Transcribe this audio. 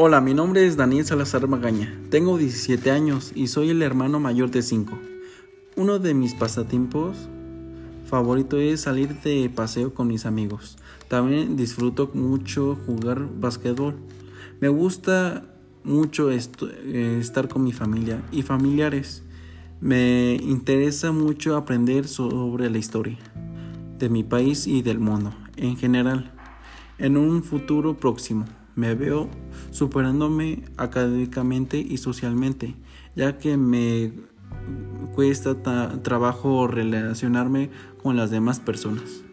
Hola, mi nombre es Daniel Salazar Magaña. Tengo 17 años y soy el hermano mayor de 5. Uno de mis pasatiempos favoritos es salir de paseo con mis amigos. También disfruto mucho jugar basquetbol. Me gusta mucho eh, estar con mi familia y familiares. Me interesa mucho aprender sobre la historia de mi país y del mundo en general. En un futuro próximo me veo superándome académicamente y socialmente, ya que me cuesta trabajo relacionarme con las demás personas.